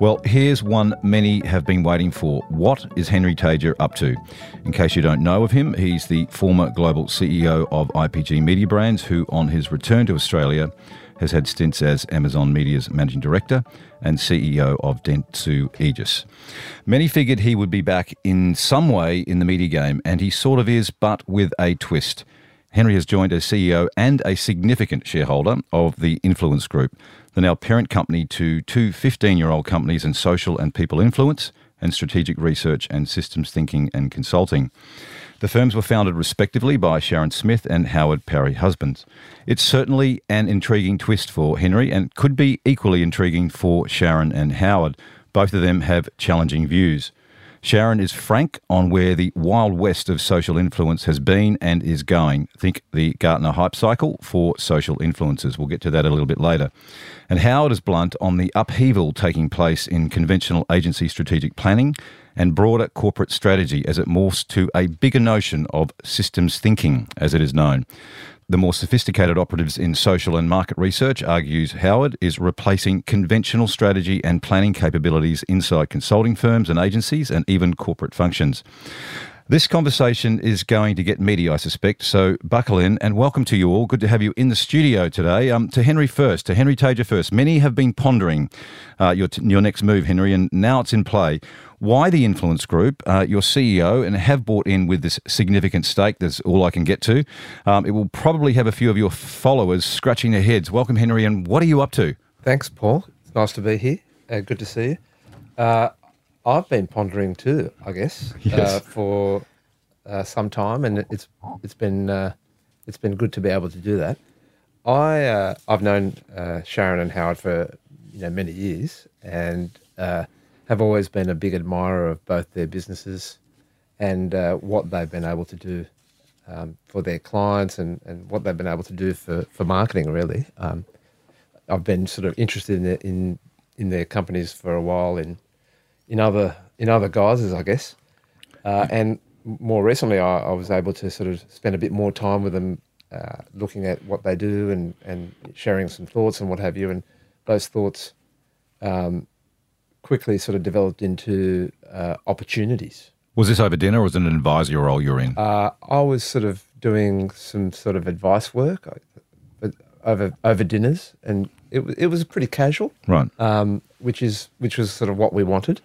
Well, here's one many have been waiting for. What is Henry Tajer up to? In case you don't know of him, he's the former global CEO of IPG Media Brands, who, on his return to Australia, has had stints as Amazon Media's managing director and CEO of Dentsu Aegis. Many figured he would be back in some way in the media game, and he sort of is, but with a twist. Henry has joined as CEO and a significant shareholder of the Influence Group, the now parent company to two 15 year old companies in social and people influence and strategic research and systems thinking and consulting. The firms were founded respectively by Sharon Smith and Howard Parry Husbands. It's certainly an intriguing twist for Henry and could be equally intriguing for Sharon and Howard. Both of them have challenging views. Sharon is frank on where the wild west of social influence has been and is going. Think the Gartner hype cycle for social influencers. We'll get to that a little bit later. And Howard is blunt on the upheaval taking place in conventional agency strategic planning and broader corporate strategy as it morphs to a bigger notion of systems thinking, as it is known. The more sophisticated operatives in social and market research, argues Howard, is replacing conventional strategy and planning capabilities inside consulting firms and agencies and even corporate functions. This conversation is going to get meaty, I suspect, so buckle in and welcome to you all. Good to have you in the studio today. Um, to Henry first, to Henry Tajer first. Many have been pondering uh, your, t- your next move, Henry, and now it's in play. Why the Influence Group, uh, your CEO, and have bought in with this significant stake. That's all I can get to. Um, it will probably have a few of your followers scratching their heads. Welcome, Henry, and what are you up to? Thanks, Paul. It's nice to be here. Uh, good to see you. Uh, I've been pondering too, I guess, Yes. uh, for uh, some time, and it's it's been uh, it's been good to be able to do that. I uh, I've known uh, Sharon and Howard for you know many years, and uh, have always been a big admirer of both their businesses and uh, what they've been able to do um, for their clients and, and what they've been able to do for, for marketing. Really, um, I've been sort of interested in, the, in in their companies for a while in in other in other guises, I guess. Uh, and more recently, I, I was able to sort of spend a bit more time with them, uh, looking at what they do and and sharing some thoughts and what have you. And those thoughts um, quickly sort of developed into uh, opportunities. Was this over dinner or was it an advisory role you're in? Uh, I was sort of doing some sort of advice work, but over over dinners, and it it was pretty casual, right. um, which is which was sort of what we wanted,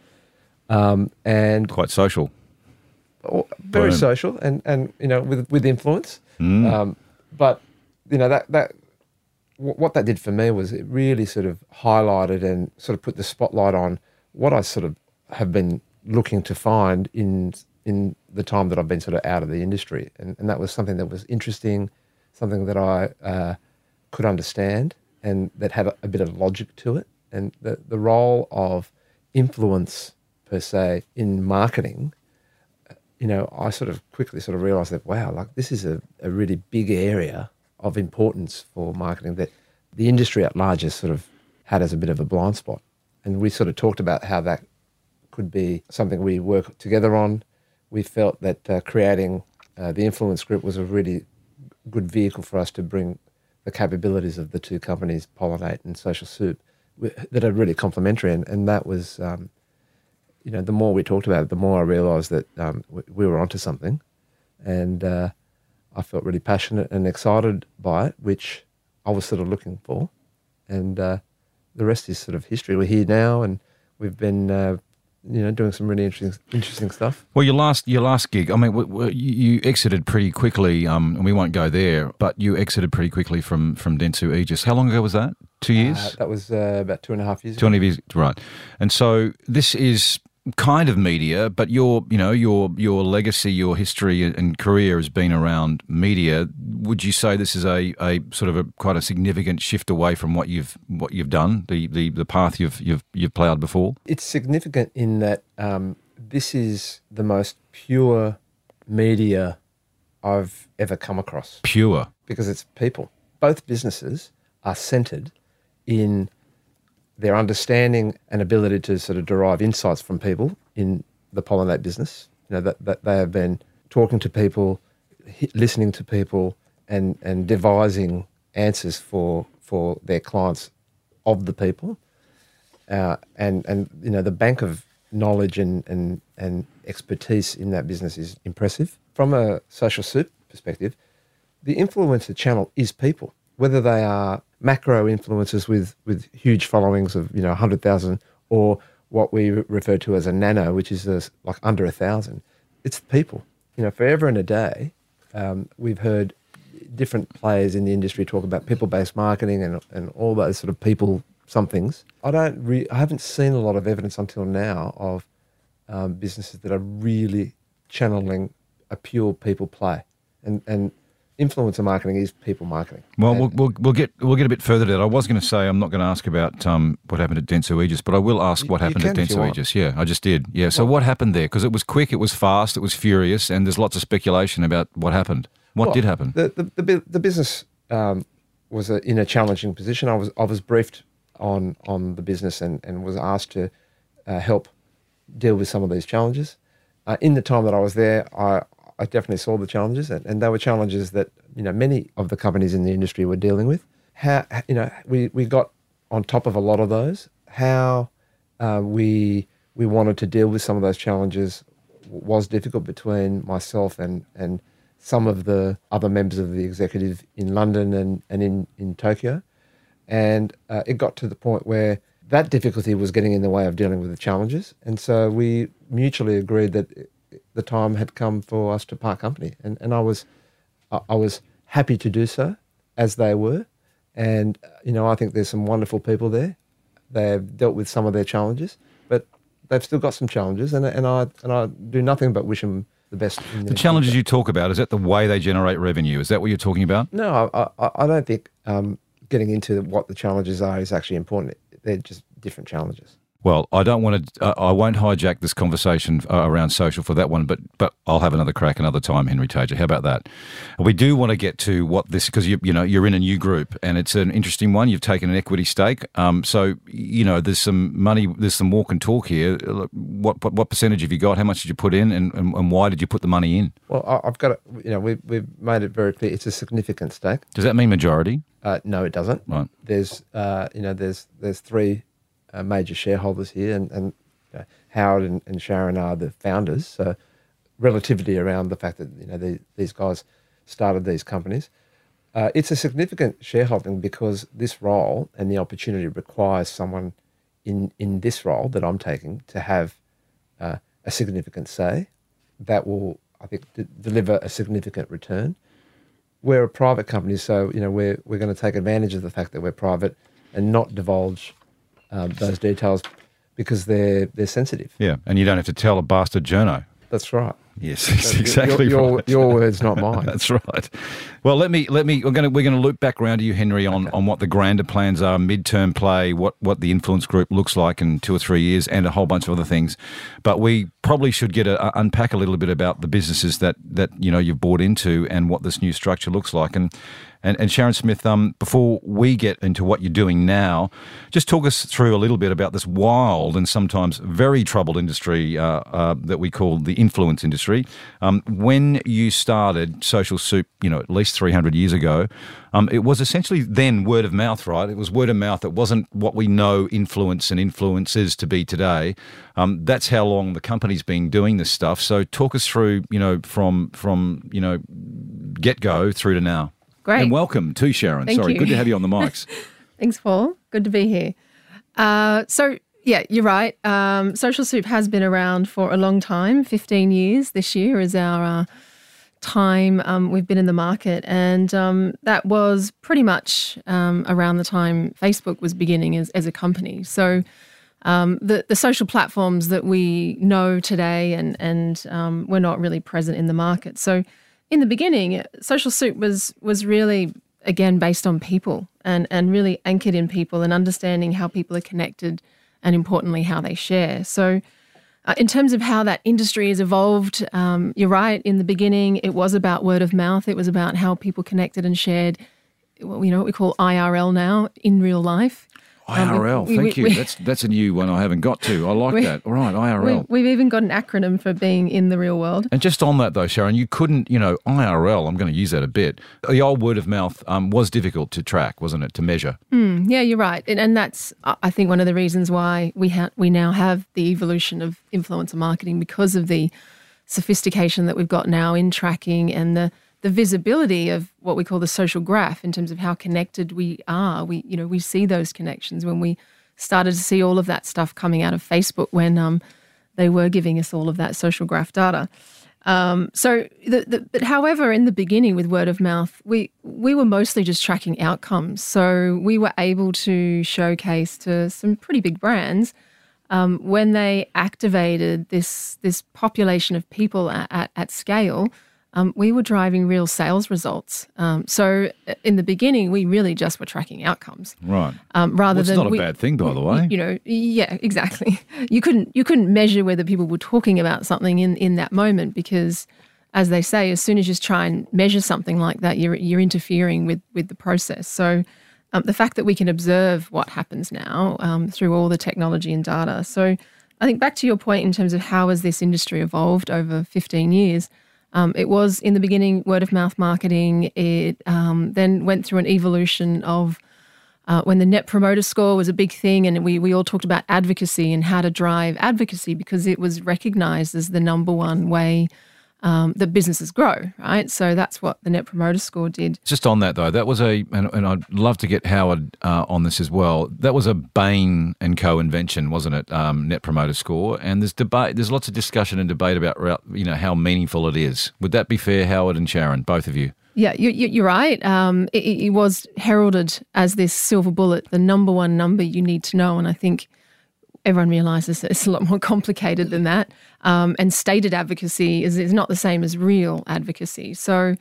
um, and Quite social. very Boom. social and and you know with with influence um, but you know that that what that did for me was it really sort of highlighted and sort of put the spotlight on what I sort of have been looking to find in in the time that I've been sort of out of the industry and, and that was something that was interesting something that I uh, could understand and that had a, a bit of logic to it and the, the role of influence per se in marketing you know, I sort of quickly sort of realized that, wow, like this is a, a really big area of importance for marketing that the industry at large has sort of had as a bit of a blind spot. And we sort of talked about how that could be something we work together on. We felt that uh, creating uh, the influence group was a really good vehicle for us to bring the capabilities of the two companies, Pollinate and Social Soup, that are really complementary. And, and that was, um, you know, the more we talked about it, the more I realised that um, we, we were onto something, and uh, I felt really passionate and excited by it, which I was sort of looking for, and uh, the rest is sort of history. We're here now, and we've been, uh, you know, doing some really interesting, interesting stuff. Well, your last your last gig, I mean, w- w- you exited pretty quickly, um, and we won't go there, but you exited pretty quickly from from Dentsu Aegis. How long ago was that? Two years? Uh, that was uh, about two and a half years. Two and a half years, right? And so this is kind of media, but your you know your your legacy, your history and career has been around media. Would you say this is a, a sort of a quite a significant shift away from what you've what you've done, the the, the path you've you've you've ploughed before? It's significant in that um, this is the most pure media I've ever come across Pure. because it's people. Both businesses are centered in their understanding and ability to sort of derive insights from people in the pollinate business. You know that, that they have been talking to people, listening to people, and and devising answers for for their clients of the people, uh, and and you know the bank of knowledge and and and expertise in that business is impressive. From a social soup perspective, the influencer channel is people, whether they are macro influencers with with huge followings of you know hundred thousand or what we refer to as a nano, which is a, like under a thousand. It's people. You know, forever and a day, um, we've heard different players in the industry talk about people-based marketing and and all those sort of people somethings. I don't. Re- I haven't seen a lot of evidence until now of um, businesses that are really channeling a pure people play, and and influencer marketing is people marketing. Well, we'll, we'll, we'll get we'll get a bit further to that. I was going to say I'm not going to ask about um, what happened at Dentsu Aegis, but I will ask what you happened at can if you Dentsu. Aegis. Yeah, I just did. Yeah. So what happened there? Because it was quick, it was fast, it was furious, and there's lots of speculation about what happened. What Well, did happen? The the the, the business um, was a, in a challenging position. I was I was briefed on on the business and, and was asked to uh, help deal with some of these challenges. Uh, in the time that I was there, I I definitely saw the challenges, and, and they were challenges that you know many of the companies in the industry were dealing with. How you know we we got on top of a lot of those. How uh, we we wanted to deal with some of those challenges was difficult between myself and and some of the other members of the executive in London and, and in, in Tokyo. And uh, it got to the point where that difficulty was getting in the way of dealing with the challenges. And so we mutually agreed that the time had come for us to part company. And, and I was I I was happy to do so, as they were. And, you know, I think there's some wonderful people there. They've dealt with some of their challenges, but they've still got some challenges. And, and, I, and I do nothing but wish them the best. In the challenges you talk about is that the way they generate revenue? Is that what you're talking about? No, I, I, I don't think um, getting into what the challenges are is actually important. They're just different challenges. Well, I don't want to. Uh, I won't hijack this conversation uh, around social for that one, but but I'll have another crack another time, Henry Tajer. How about that? We do want to get to what this because you you know you're in a new group and it's an interesting one. You've taken an equity stake, um, so you know there's some money, there's some walk and talk here. What what, what percentage have you got? How much did you put in, and, and, and why did you put the money in? Well, I, I've got it. You know, we, we've made it very clear. It's a significant stake. Does that mean majority? Uh, no, it doesn't. Right. There's, uh, you know, there's there's three uh, major shareholders here, and, and you know, Howard and, and Sharon are the founders. So, relativity around the fact that you know the, these guys started these companies, uh, it's a significant shareholding because this role and the opportunity requires someone in in this role that I'm taking to have uh, a significant say that will, I think, d- deliver a significant return we're a private company, so you know we're we're going to take advantage of the fact that we're private and not divulge um, those details because they're they're sensitive. Yeah, and you don't have to tell a bastard journo. That's right. Yes, that's exactly your, your, right. your words, not mine. That's right. Well, let me let me we're going to we're going to loop back around to you, Henry, on, on what the grander plans are, midterm play, what what the influence group looks like in two or three years, and a whole bunch of other things. But we probably should get a, a- unpack a little bit about the businesses that that you know you've bought into and what this new structure looks like. And and, and Sharon Smith, um, before we get into what you're doing now, just talk us through a little bit about this wild and sometimes very troubled industry uh, uh, that we call the influence industry. Um, when you started Social Soup, you know, at least 300 years ago, um, it was essentially then word of mouth, right? It was word of mouth. It wasn't what we know influence and influences to be today. Um, that's how long the company's been doing this stuff. So talk us through, you know, from from you know get go through to now. Great. And welcome to Sharon. Thank Sorry, you. good to have you on the mics. Thanks, Paul. Good to be here. Uh, so, yeah, you're right. Um, Social Soup has been around for a long time 15 years this year is our uh, time um, we've been in the market. And um, that was pretty much um, around the time Facebook was beginning as, as a company. So, um, the, the social platforms that we know today and, and um, were not really present in the market. So, in the beginning, Social Soup was was really again based on people and and really anchored in people and understanding how people are connected and importantly how they share. So Uh, in terms of how that industry has evolved, um, you're right. In the beginning, it was about word of mouth. It was about how people connected and shared. You know what we call IRL now, in real life. IRL, um, we, thank we, you. We, that's that's a new one I haven't got to. I like that. All right, IRL. We, have even got an acronym for being in the real world. And just on that though, Sharon, you couldn't, you know, IRL. I'm going to use that a bit. The old word of mouth um, was difficult to track, wasn't it, to measure? Mm, yeah, you're right, and, and, that's I think one of the reasons why we ha- we now have the evolution of influencer marketing because of the sophistication that we've got now in tracking and the the visibility of what we call the social graph in terms of how connected we are. We, you know, we see those connections when we started to see all of that stuff coming out of Facebook when um, they were giving us all of that social graph data. Um, so, the, the, but however, in the beginning with word of mouth, we we were mostly just tracking outcomes. So we were able to showcase to some pretty big brands um, when they activated this this population of people at, at, at scale um, we were driving real sales results. Um, so uh, in the beginning, we really just were tracking outcomes, right? Um, rather well, than not a we, bad thing, by the way. You know, yeah, exactly. You couldn't you couldn't measure whether people were talking about something in in that moment because, as they say, as soon as you try and measure something like that, you're you're interfering with with the process. So. Um, the fact that we can observe what happens now um, through all the technology and data. So, I think back to your point in terms of how has this industry evolved over 15 years. Um, it was in the beginning word of mouth marketing. It um, then went through an evolution of uh, when the net promoter score was a big thing, and we, we all talked about advocacy and how to drive advocacy because it was recognized as the number one way um, that businesses grow, right? So that's what the Net Promoter Score did. Just on that though, that was a, and, and I'd love to get Howard uh, on this as well. That was a Bain and Co invention, wasn't it? Um, Net Promoter Score, and there's debate. There's lots of discussion and debate about you know how meaningful it is. Would that be fair, Howard and Sharon, both of you? Yeah, you, are right. Um, it, it was heralded as this silver bullet, the number one number you need to know, and I think everyone realizes that it's a lot more complicated than that. Um, and stated advocacy is, is not the same as real advocacy. So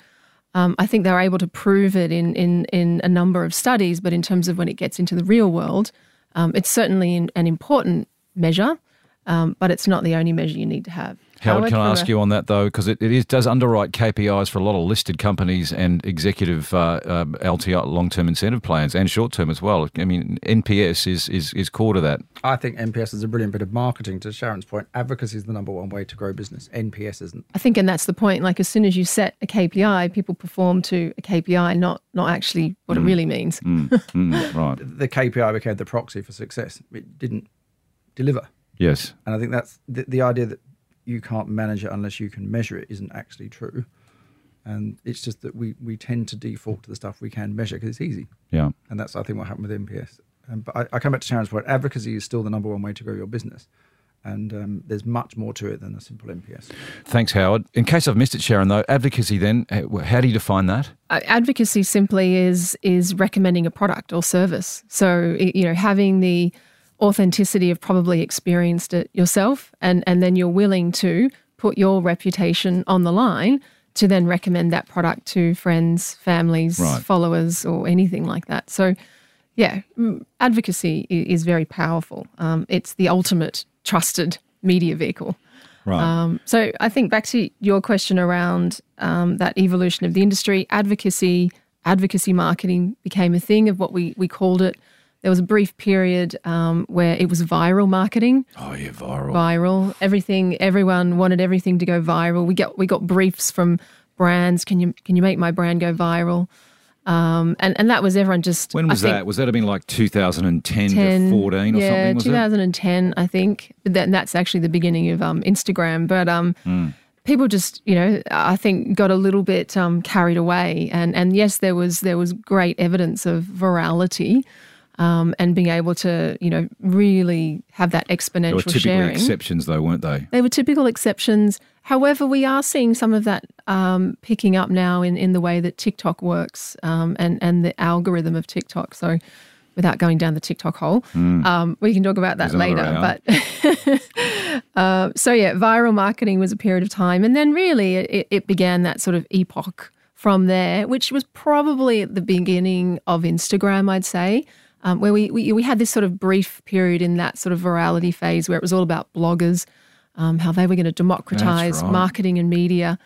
um, I think they're able to prove it in, in, in a number of studies, but in terms of when it gets into the real world, um, it's certainly an important measure, um, but it's not the only measure you need to have. Howard, can I ask you on that though, because it, it is, does underwrite KPIs for a lot of listed companies and executive uh, uh, LTI long-term incentive plans and short-term as well. I mean, NPS is, is is core to that. I think NPS is a brilliant bit of marketing. To Sharon's point, advocacy is the number one way to grow business. NPS isn't. I think, and that's the point. Like as soon as you set a KPI, people perform to a KPI, not not actually what mm. it really means. Mm. Mm. right. The KPI became the proxy for success. It didn't deliver. Yes. And I think that's the, the idea that you can't manage it unless you can measure it isn't actually true. And it's just that we, we tend to default to the stuff we can measure because it's easy. Yeah. And that's, I think, what happened with NPS. Um, but I, I, come back to Sharon's point advocacy is still the number one way to grow your business. And um, there's much more to it than a simple NPS. Thanks, Howard. In case I've missed it, Sharon, though, advocacy then, how do you define that? Uh, advocacy simply is is recommending a product or service. So, you know, having the authenticity of probably experienced it yourself and and then you're willing to put your reputation on the line to then recommend that product to friends, families, right. followers, or anything like that. So, yeah, advocacy is very powerful. Um, it's the ultimate trusted media vehicle. Right. Um, so, I think back to your question around um, that evolution of the industry, advocacy, advocacy marketing became a thing of what we we called it there was a brief period um, where it was viral marketing. Oh yeah, viral. Viral. Everything. Everyone wanted everything to go viral. We got we got briefs from brands. Can you can you make my brand go viral? Um, and and that was everyone just. When was that? Was that been like 2010 10, to 14 or yeah, something? Yeah, 2010, I think. But that, that's actually the beginning of um, Instagram. But um, mm. people just, you know, I think got a little bit um, carried away. And and yes, there was there was great evidence of virality um, and being able to, you know, really have that exponential they were typical sharing. exceptions, though, weren't they? They were typical exceptions. However, we are seeing some of that um, picking up now in, in the way that TikTok works um, and and the algorithm of TikTok. So, without going down the TikTok hole, mm. we can talk about that There's later. But uh, so yeah, viral marketing was a period of time, and then really it, it began that sort of epoch from there, which was probably at the beginning of Instagram, I'd say um, where we, we, we had this sort of brief period in that sort of virality phase where it was all about bloggers. um, how they were going to democratize right. marketing and media.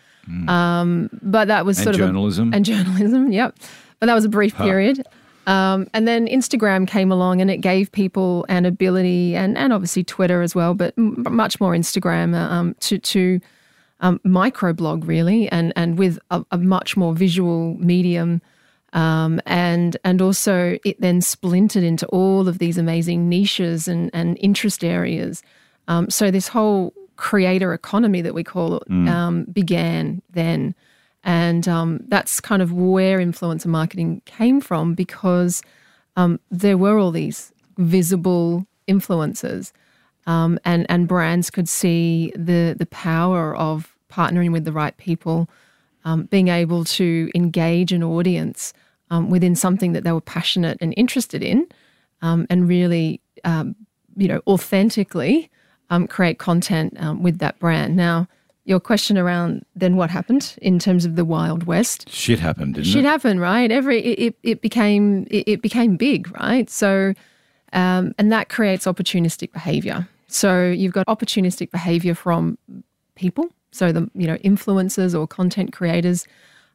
Um, but that was And sort of a- journalism. and journalism. Yep, but that was a brief period. Um, and then Instagram came along and it gave people an ability, and, and obviously Twitter as well, but m- much more Instagram uh, um, to to um, microblog really, and and with a, a much more visual medium, um, and and also it then splintered into all of these amazing niches and and interest areas. Um, so this whole creator economy that we call it um, began then. And um, that's kind of where influencer marketing came from because um, there were all these visible influencers, um, and and brands could see the the power of partnering with the right people, um, being able to engage an audience um, within something that they were passionate and interested in, um, and really, um, you know, authentically um, create content um, with that brand. Now, your question around then what happened in terms of the Wild West Shit happened, didn't it shit it? happened, right? Every it, it, it became it, it became big, right? So, um, and that creates opportunistic behavior. So you've got opportunistic behavior from people, so the you know influencers or content creators,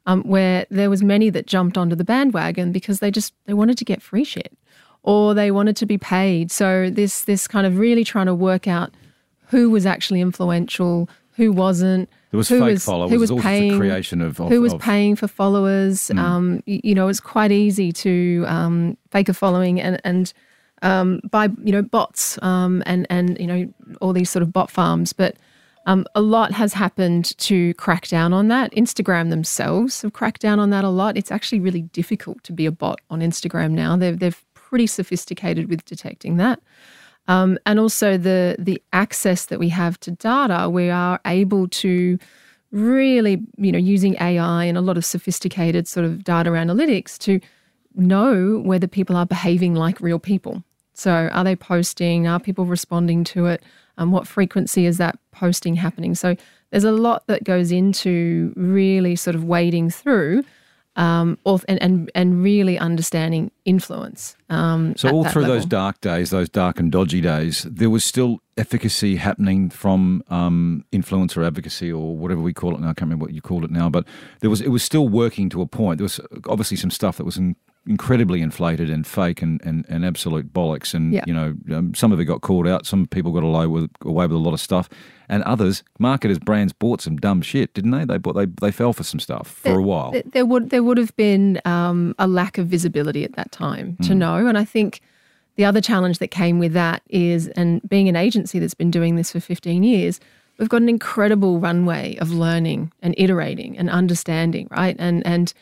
um, where there was many that jumped onto the bandwagon because they just they wanted to get free shit, or they wanted to be paid. So this this kind of really trying to work out who was actually influential, who wasn't. There was who fake was, followers. Who was There was also the paying? creation of- of- who was of- paying for followers? Um, y- you know, it's quite easy to um, fake a following and and um, by you know bots um, and and you know all these sort of bot farms, but. Um, a lot has happened to crack down on that. Instagram themselves have cracked down on that a lot. It's actually really difficult to be a bot on Instagram now. They're they're pretty sophisticated with detecting that. Um, and also the the access that we have to data, we are able to really, you know, using AI and a lot of sophisticated sort of data analytics to know whether people are behaving like real people. So, are they posting? Are people responding to it? Um, what frequency is that posting happening? So, there's a lot that goes into really sort of wading through um, and, and and really understanding influence. Um, So all through those dark days, those dark and dodgy days, there was still efficacy happening from um, influencer advocacy or whatever we call it now. I can't remember what you called it now, but there was it was still working to a point. There was obviously some stuff that was in, incredibly inflated and fake and, and, and absolute bollocks. And Yeah. you know, um, some of it got called out. Some people got away with away with a lot of stuff, and others, marketers, brands bought some dumb shit, didn't they? They bought they they fell for some stuff for a while. There would there would have been um, a lack of visibility at that time to know, and I think the other challenge that came with that is, and being an agency that's been doing this for 15 years, we've got an incredible runway of learning and iterating and understanding, right? And and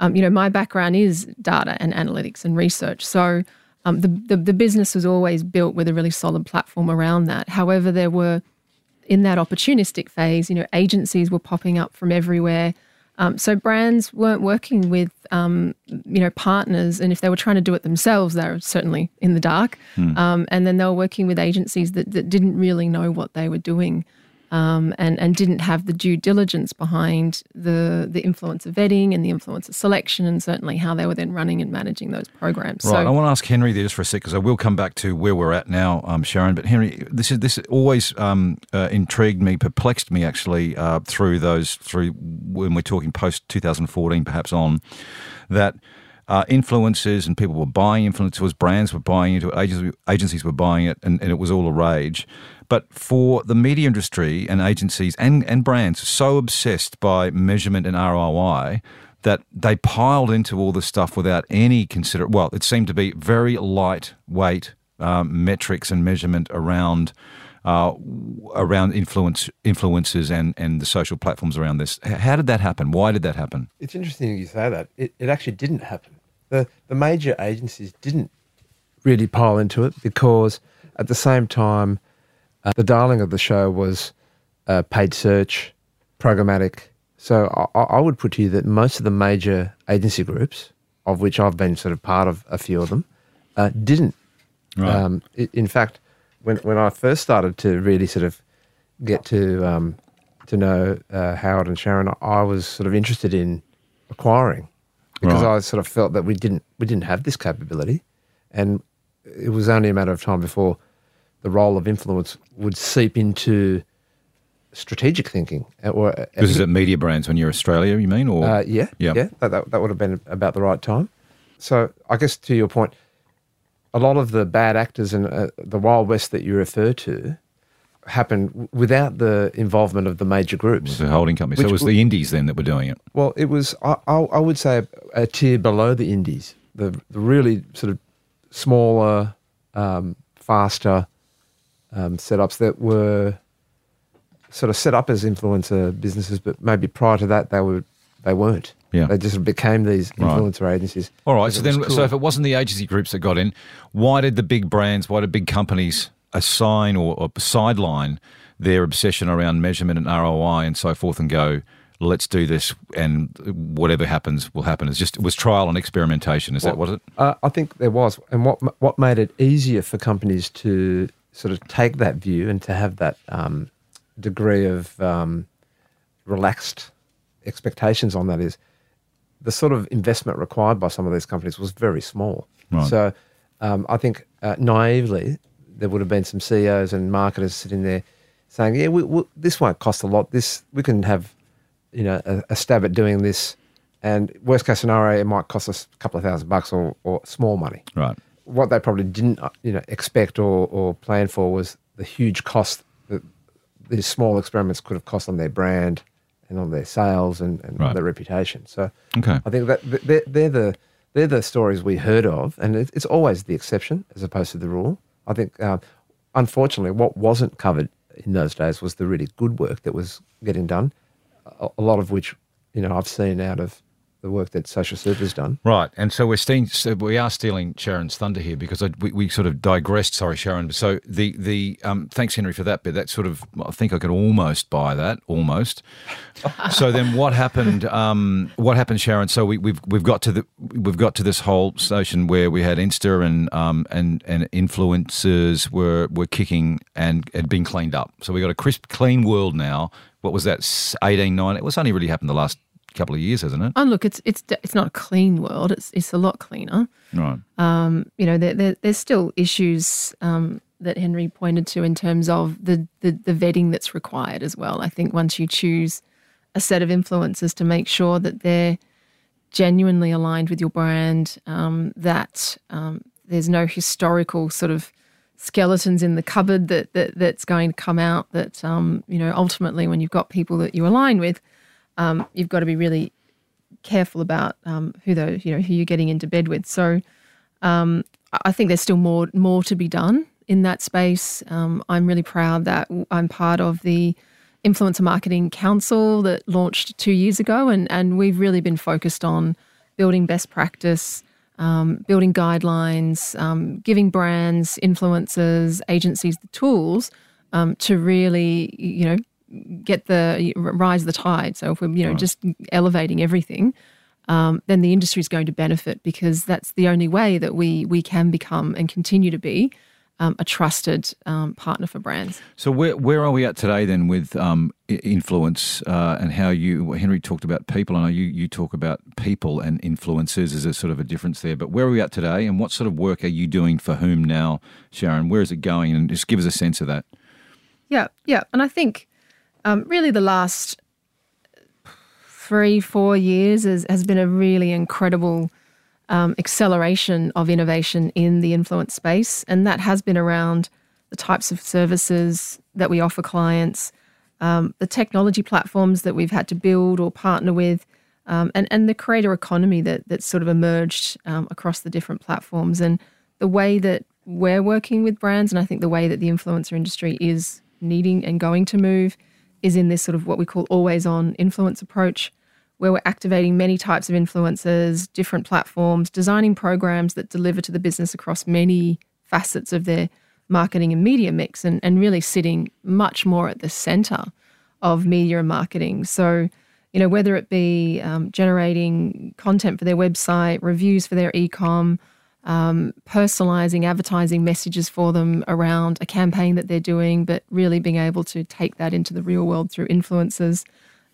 um, you know, my background is data and analytics and research, so. Um, the, the the business was always built with a really solid platform around that. However, there were in that opportunistic phase, you know, agencies were popping up from everywhere. Um, so brands weren't working with, um, you know, partners, and if they were trying to do it themselves, they were certainly in the dark. Um, and then they were working with agencies that, that didn't really know what they were doing, um, and and didn't have the due diligence behind the the influence of vetting and the influence of selection, and certainly how they were then running and managing those programs. Right. I want to ask Henry there just for a sec because I will come back to where we're at now, um, Sharon. But Henry, this is this always um, uh, intrigued me, perplexed me actually uh, through those through when we're talking post 2014, perhaps on that. Uh, influencers and people were buying influencers, brands were buying into it, agencies, agencies were buying it, and, and it was all a rage. But for the media industry and agencies and, and brands so obsessed by measurement and ROI that they piled into all this stuff without any consider. Well, it seemed to be very lightweight um, metrics and measurement around uh, around influence influences and, and the social platforms around this. How did that happen? Why did that happen? It's interesting you say that. It, it actually didn't happen. The, the major agencies didn't really pile into it because at the same time, uh, the darling of the show was uh, paid search, programmatic. So I, I would put to you that most of the major agency groups, of which I've been sort of part of a few of them, uh, didn't. Right. Um, in fact, when when I first started to really sort of get to um, to know uh, Howard and Sharon, I was sort of interested in acquiring because Right. I sort of felt that we didn't we didn't have this capability, and it was only a matter of time before the role of influence would seep into strategic thinking. uh, Or uh, This is at Media Brands when you're Australia, you mean? Or uh, yeah, Yeah. yeah, that, that, that would have been about the right time. So I guess to your point, a lot of the bad actors in uh, the Wild West that you refer to happened without the involvement of the major it was groups. the holding company. so it was the indies then that were doing it. Well, it was I, I, I would say a, a tier below the indies, the, the really sort of smaller, um, faster um, setups that were sort of set up as influencer businesses, but maybe prior to that they were they weren't. Yeah. they just became these Right. influencer agencies. All right. So then, so if it wasn't the agency groups that got in, why did the big brands, why did big companies assign or, or sideline their obsession around measurement and ROI and so forth, and go, let's do this, and whatever happens will happen? It's just it was trial and experimentation. Is that what it? Uh, I think there was, and what what made it easier for companies to sort of take that view and to have that um, degree of um, relaxed expectations on that is the sort of investment required by some of these companies was very small. Right. So um, I think uh, naively there would have been some CEOs and marketers sitting there saying, "Yeah, we, we, this won't cost a lot. This we can have, you know, a, a stab at doing this." And worst case scenario, it might cost us a couple of thousand bucks or, or small money. Right. What they probably didn't, uh, you know, expect or, or plan for was the huge cost that these small experiments could have cost on their brand and on their sales and, and Right. their reputation. So Okay. I think that they're, they're the they're the stories we heard of, and it's always the exception as opposed to the rule. I think, uh, unfortunately, what wasn't covered in those days was the really good work that was getting done. A, a lot of which, you know, I've seen out of the work that Social has done. Right, and so we're stealing, so we are stealing Sharon's thunder here because I, we, we sort of digressed. Sorry, Sharon. So the the um, thanks Henry for that bit. That sort of I think I could almost buy that almost. so then what happened? Um, what happened, Sharon? So we, we've we've got to the we've got to this whole station where we had Insta and um, and and influencers were were kicking and had been cleaned up. So we got a crisp, clean world now. What was that? 18, 9? It was only really happened the last couple of years, hasn't it? Oh, look, it's it's it's not a clean world. It's it's a lot cleaner. Right. Um, you know, there, there, there's still issues um, that Henry pointed to in terms of the, the the vetting that's required as well. I think once you choose a set of influencers to make sure that they're genuinely aligned with your brand, um, that um, there's no historical sort of skeletons in the cupboard that, that that's going to come out. That um, you know, ultimately, when you've got people that you align with, um, you've got to be really careful about um, who those you know who you're getting into bed with. So I I think there's still more more to be done in that space. Um, I'm really proud that I'm part of the Influencer Marketing Council that launched two years ago, and and we've really been focused on building best practice, um, building guidelines, um, giving brands, influencers, agencies the tools um, to really you know get the rise of the tide. So if we're you know just elevating everything um, then the industry is going to benefit because that's the only way that we we can become and continue to be um, a trusted um, partner for brands. So where where are we at today then with um, influence uh, and how you Henry talked about people? I know you you talk about people and influencers. Is there sort of a difference there? But where are we at today, and what sort of work are you doing for whom now, Sharon? Where is it going? And just give us a sense of that. Yeah, yeah, and I think um, really the last three four years has, has been a really incredible um, acceleration of innovation in the influence space, and that has been around the types of services that we offer clients, um, the technology platforms that we've had to build or partner with, um, and and the creator economy that that's sort of emerged um, across the different platforms, and the way that we're working with brands, and I think the way that the influencer industry is needing and going to move is in this sort of what we call always on influence approach, where we're activating many types of influencers, different platforms, designing programs that deliver to the business across many facets of their marketing and media mix, and, and really sitting much more at the center of media and marketing. So, you know, whether it be um, generating content for their website, reviews for their e-com, um, personalizing advertising messages for them around a campaign that they're doing, but really being able to take that into the real world through influencers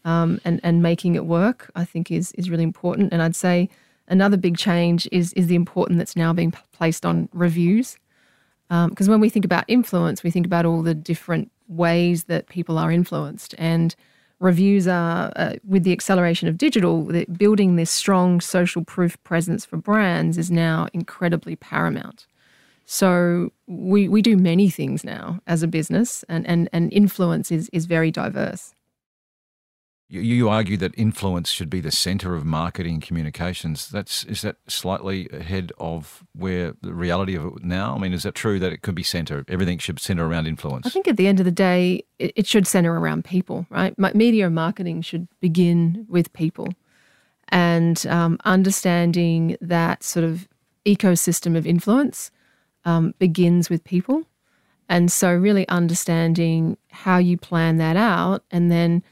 um, and and making it work, I think is is really important. And I'd say another big change is is the importance that's now being placed on reviews, because when we think about influence, we think about all the different ways that people are influenced. And reviews are, uh, with the acceleration of digital, building this strong social proof presence for brands is now incredibly paramount. So we, we do many things now as a business, and, and, and influence is, is very diverse. You, you argue that influence should be the centre of marketing communications. That's is that slightly ahead of where the reality of it now? I mean, is that true that it could be centre? Everything should centre around influence. I think at the end of the day, it, it should centre around people, right? Media and marketing should begin with people, and um, understanding that sort of ecosystem of influence um, begins with people, and so really understanding how you plan that out, and then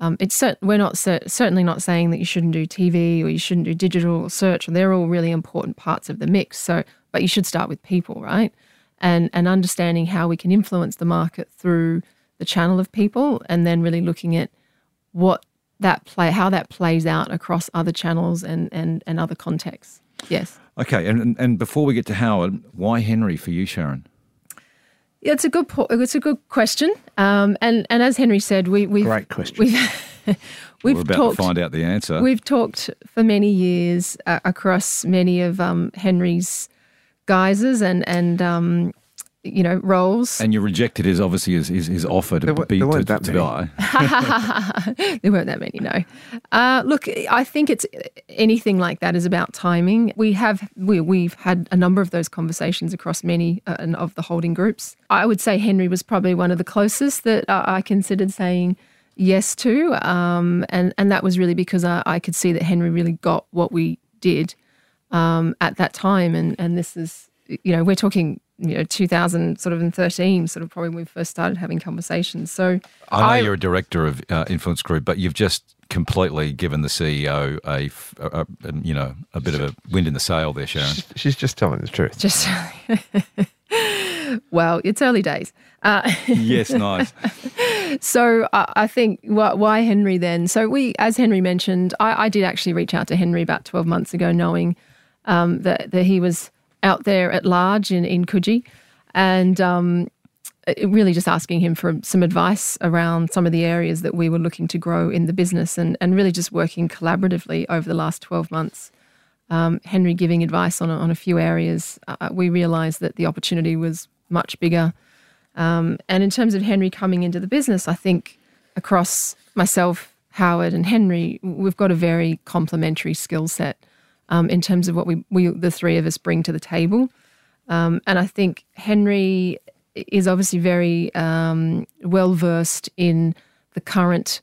um, it's cert- we're not cer- certainly not saying that you shouldn't do TV or you shouldn't do digital or search. They're all really important parts of the mix. So, but you should start with people, right? And and understanding how we can influence the market through the channel of people, and then really looking at what that play, how that plays out across other channels and and and other contexts. Yes. Okay, and and before we get to Howard, why Henry for you, Sharon? Yeah, it's a good po- it's a good question. Um, and and as Henry said, we we great question. We've, we've We're about talked, to find out the answer. We've talked for many years uh, across many of um, Henry's guises and and um, you know, roles. And you rejected his obviously his, his, his offer to be to, to, to die. there weren't that many, no. Uh, look, I think it's anything like that is about timing. We have we we've had a number of those conversations across many uh, of the holding groups. I would say Henry was probably one of the closest that uh, I considered saying yes to, um, and and that was really because I, I, could see that Henry really got what we did um, at that time, and and this is you know we're talking you know 2000 sort of in 13 sort of probably when we first started having conversations. So i know I, you're a director of uh, influence group but you've just completely given the ceo a, a, a, you know a bit of a wind in the sail there sharon. She's, she's just telling the truth. Just well it's early days. Uh, yes nice. So uh, i think why henry then? So we as henry mentioned I, I, did actually reach out to henry about 12 months ago knowing um, that, that he was out there at large in, in Coogee. And um, really just asking him for some advice around some of the areas that we were looking to grow in the business and, and really just working collaboratively over the last 12 months. Um, Henry giving advice on on a few areas, uh, we realised that the opportunity was much bigger. Um, and in terms of Henry coming into the business, I think across myself, Howard, and Henry, we've got a very complementary skill set um, in terms of what we, we, the three of us, bring to the table. Um, and I think Henry is obviously very um, well versed in the current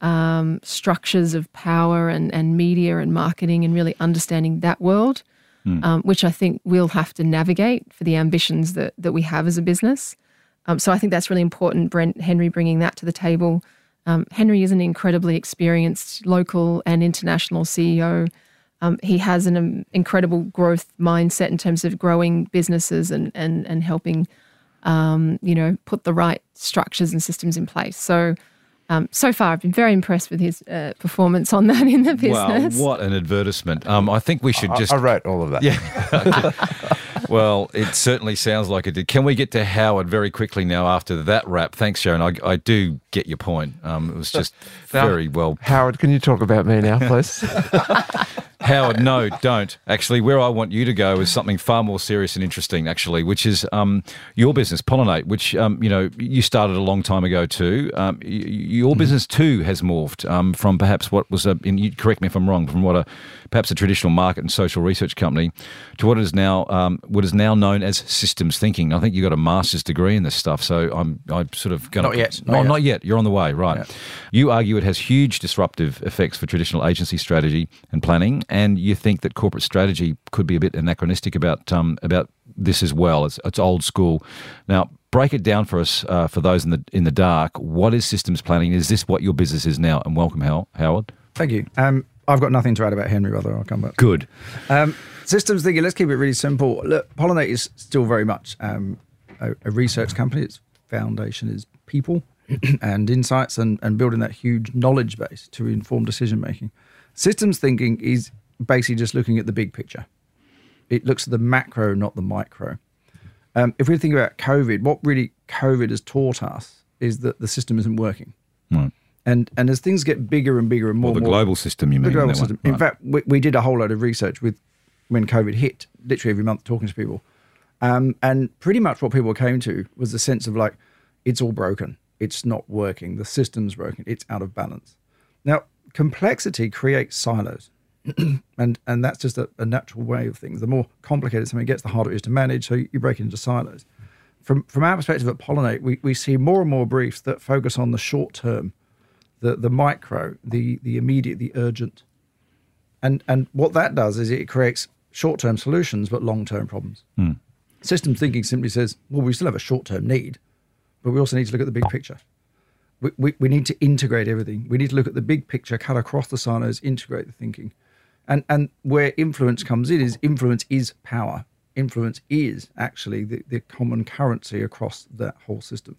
um, structures of power and, and media and marketing and really understanding that world, mm. which I think we'll have to navigate for the ambitions that, that we have as a business. Um, so I think that's really important, Brent Henry bringing that to the table. Um, Henry is an incredibly experienced local and international CEO um, he has an um, incredible growth mindset in terms of growing businesses and and and helping, um, you know, put the right structures and systems in place. So. Um, so far, I've been very impressed with his uh, performance on that in the business. Wow, what an advertisement! Um, I think we should just. I, I wrote all of that. Yeah. well, it certainly sounds like it did. Can we get to Howard very quickly now after that wrap? Thanks, Sharon. I, I do get your point. Um, it was just now, very well. Howard, can you talk about me now, please? Howard, no, don't. Actually, where I want you to go is something far more serious and interesting, actually, which is um, your business, Pollinate, which, um, you know, you started a long time ago too. Um, y- your mm. business too has morphed um, from perhaps what was a, and you correct me if I'm wrong, from what a perhaps a traditional market and social research company to what is now um, what is now known as systems thinking. I think you got a master's degree in this stuff, so I'm I'm sort of going to not yet, not, not, yet. not yet. You're on the way, right? Yeah. You argue it has huge disruptive effects for traditional agency strategy and planning and you think that corporate strategy could be a bit anachronistic about um, about this as well. It's, it's old school. Now, break it down for us uh, for those in the in the dark. What is systems planning? Is this what your business is now? And welcome, Hal, Howard. Thank you. Um, I've got nothing to add about Henry, rather. I'll come back. Good. Um, systems thinking. Let's keep it really simple. Look, Pollinate is still very much um, a, a research company. Its foundation is people and insights and, and building that huge knowledge base to inform decision making. Systems thinking is basically just looking at the big picture. It looks at the macro, not the micro. Um, if we think about COVID, what really COVID has taught us is that the system isn't working. Right. And and as things get bigger and bigger and more, Or the more, global system, you mean? the global system. In fact, we, we did a whole load of research with when COVID hit, literally every month talking to people, um, and pretty much what people came to was the sense of like, it's all broken, it's not working, the system's broken, it's out of balance. Now, complexity creates silos. and and that's just a, a natural way of things. The more complicated something gets, the harder it is to manage. So you, you break it into silos. From from our perspective at Pollinate, we, we see more and more briefs that focus on the short term, the the micro, the the immediate, the urgent. And and what that does is it creates short term solutions but long term problems. Hmm. System thinking simply says, well, we still have a short term need, but we also need to look at the big picture. We, we, we need to integrate everything. We need to look at the big picture, cut across the silos, integrate the thinking. And and where influence comes in is influence is power. Influence is actually the, the common currency across that whole system.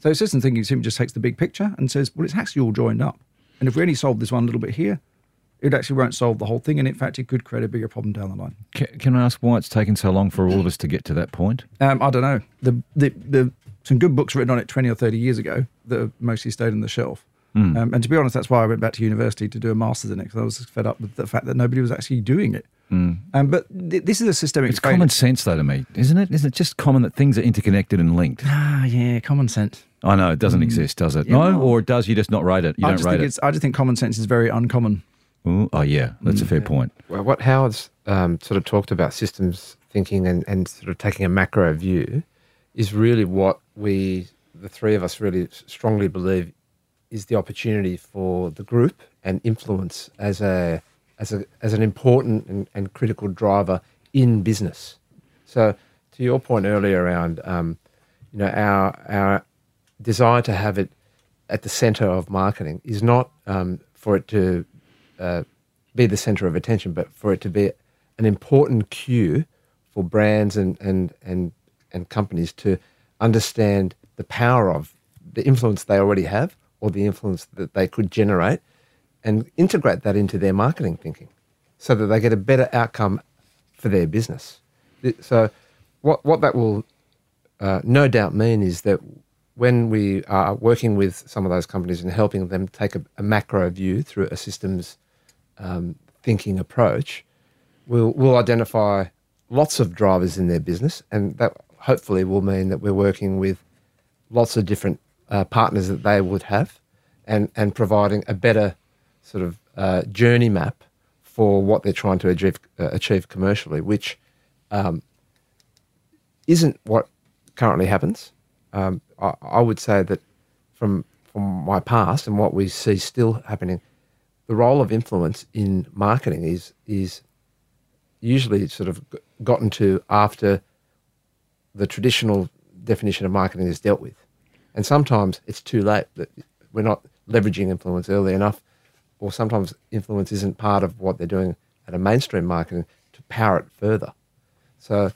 So system thinking simply just takes the big picture and says, well, it's actually all joined up. And if we only solve this one little bit here, it actually won't solve the whole thing. And in fact, it could create a bigger problem down the line. Can, can I ask why it's taken so long for all of us to get to that point? Um, I don't know. The, the the some good books written on it twenty or thirty years ago that have mostly stayed on the shelf. Hmm. Um, and to be honest, that's why I went back to university to do a master's in it because I was fed up with the fact that nobody was actually doing it. Um, but th- this is a systemic. Hmm. It's failure. common sense, though, to me, isn't it? Isn't it just common that things are interconnected and linked? Ah, yeah, common sense. I know it doesn't exist, does it? Mm. Yeah, no, well- or it does. You just not rate it. You I don't just rate think it. I just think common sense is very uncommon. Ooh, oh yeah, that's a fair point. Well, what Howard's um, sort of talked about systems thinking and, and sort of taking a macro view is really what we, the three of us, really strongly believe is the opportunity for the group and influence as a as a as an important and, and critical driver in business. So, to your point earlier around, um, you know, our our desire to have it at the center of marketing is not um, for it to uh, be the center of attention, but for it to be an important cue for brands and and and and companies to understand the power of the influence they already have or the influence that they could generate and integrate that into their marketing thinking so that they get a better outcome for their business. So, what, what that will uh, no doubt mean is that when we are working with some of those companies and helping them take a, a macro view through a systems um, thinking approach, we'll, we'll identify lots of drivers in their business, and that hopefully will mean that we're working with lots of different uh, partners that they would have, and and providing a better sort of uh, journey map for what they're trying to achieve, uh, achieve commercially, which um, isn't what currently happens. Um, I, I would say that from from my past and what we see still happening, the role of influence in marketing is is usually sort of gotten to after the traditional definition of marketing is dealt with. And sometimes it's too late that we're not leveraging influence early enough, or sometimes influence isn't part of what they're doing at a mainstream marketing to power it further. So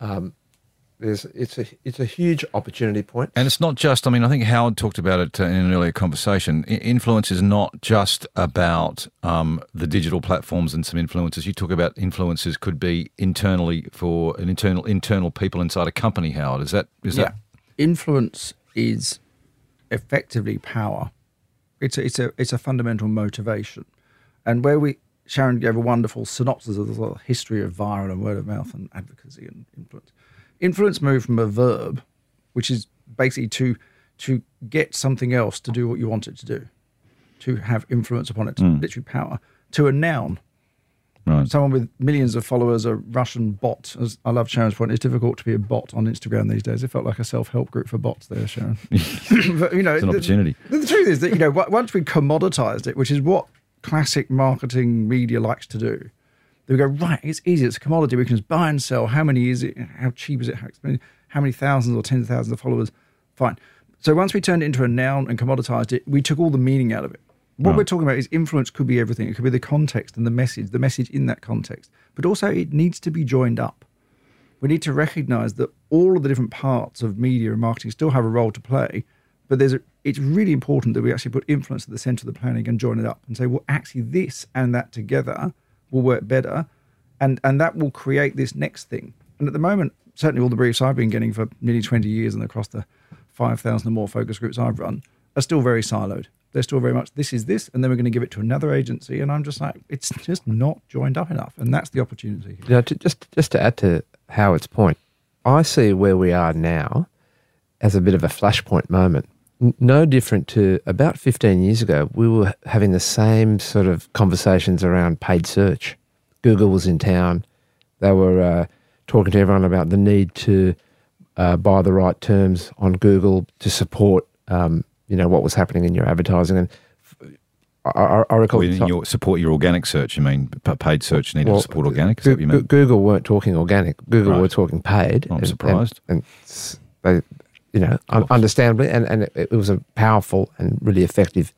um, there's it's a it's a huge opportunity point. And it's not just, I mean, I think Howard talked about it uh, in an earlier conversation. I- Influence is not just about um, the digital platforms and some influences. You talk about influences could be internally for an internal internal people inside a company, Howard. Is that is that Influence is effectively power. It's a, it's a it's a fundamental motivation, and where we Sharon gave a wonderful synopsis of the sort of history of viral and word of mouth and advocacy and influence. Influence moved from a verb, which is basically to to get something else to do what you want it to do, to have influence upon it, hmm. literally power, to a noun. Right? Someone with millions of followers, a Russian bot. As I love Sharon's point, it's difficult to be a bot on Instagram these days. It felt like a self-help group for bots there, Sharon. but, you know, It's an the- opportunity. The, the truth is that you know once we commoditized it, which is what classic marketing media likes to do, they go right. It's easy. It's a commodity. We can just buy and sell. How many is it? How cheap is it? How expensive? How many thousands or tens of thousands of followers? Fine. So once we turned it into a noun and commoditized it, we took all the meaning out of it. What Right. we're talking about is influence could be everything. It could be the context and the message, the message in that context. But also it needs to be joined up. We need to recognize that all of the different parts of media and marketing still have a role to play, but there's a, it's really important that we actually put influence at the center of the planning and join it up and say, well, actually, this and that together will work better, and and that will create this next thing. And at the moment, certainly all the briefs I've been getting for nearly 20 years and across the 5,000 or more focus groups I've run are still very siloed. They're still very much, this is this, and then we're going to give it to another agency. And I'm just like, it's just not joined up enough. And that's the opportunity. Know, to, just just to add to Howard's point, I see where we are now as a bit of a flashpoint moment. No different to about 15 years ago, we were having the same sort of conversations around paid search. Google was in town. They were uh, talking to everyone about the need to uh, buy the right terms on Google to support, um, you know, what was happening in your advertising. And I, I, recall Well, your, support your organic search, you mean paid search needed well, to support organic? Is that what you mean? Google weren't talking organic. Google Right. were talking paid. I'm and- surprised. And, and they, you know, understandably, and, and it, it was a powerful and really effective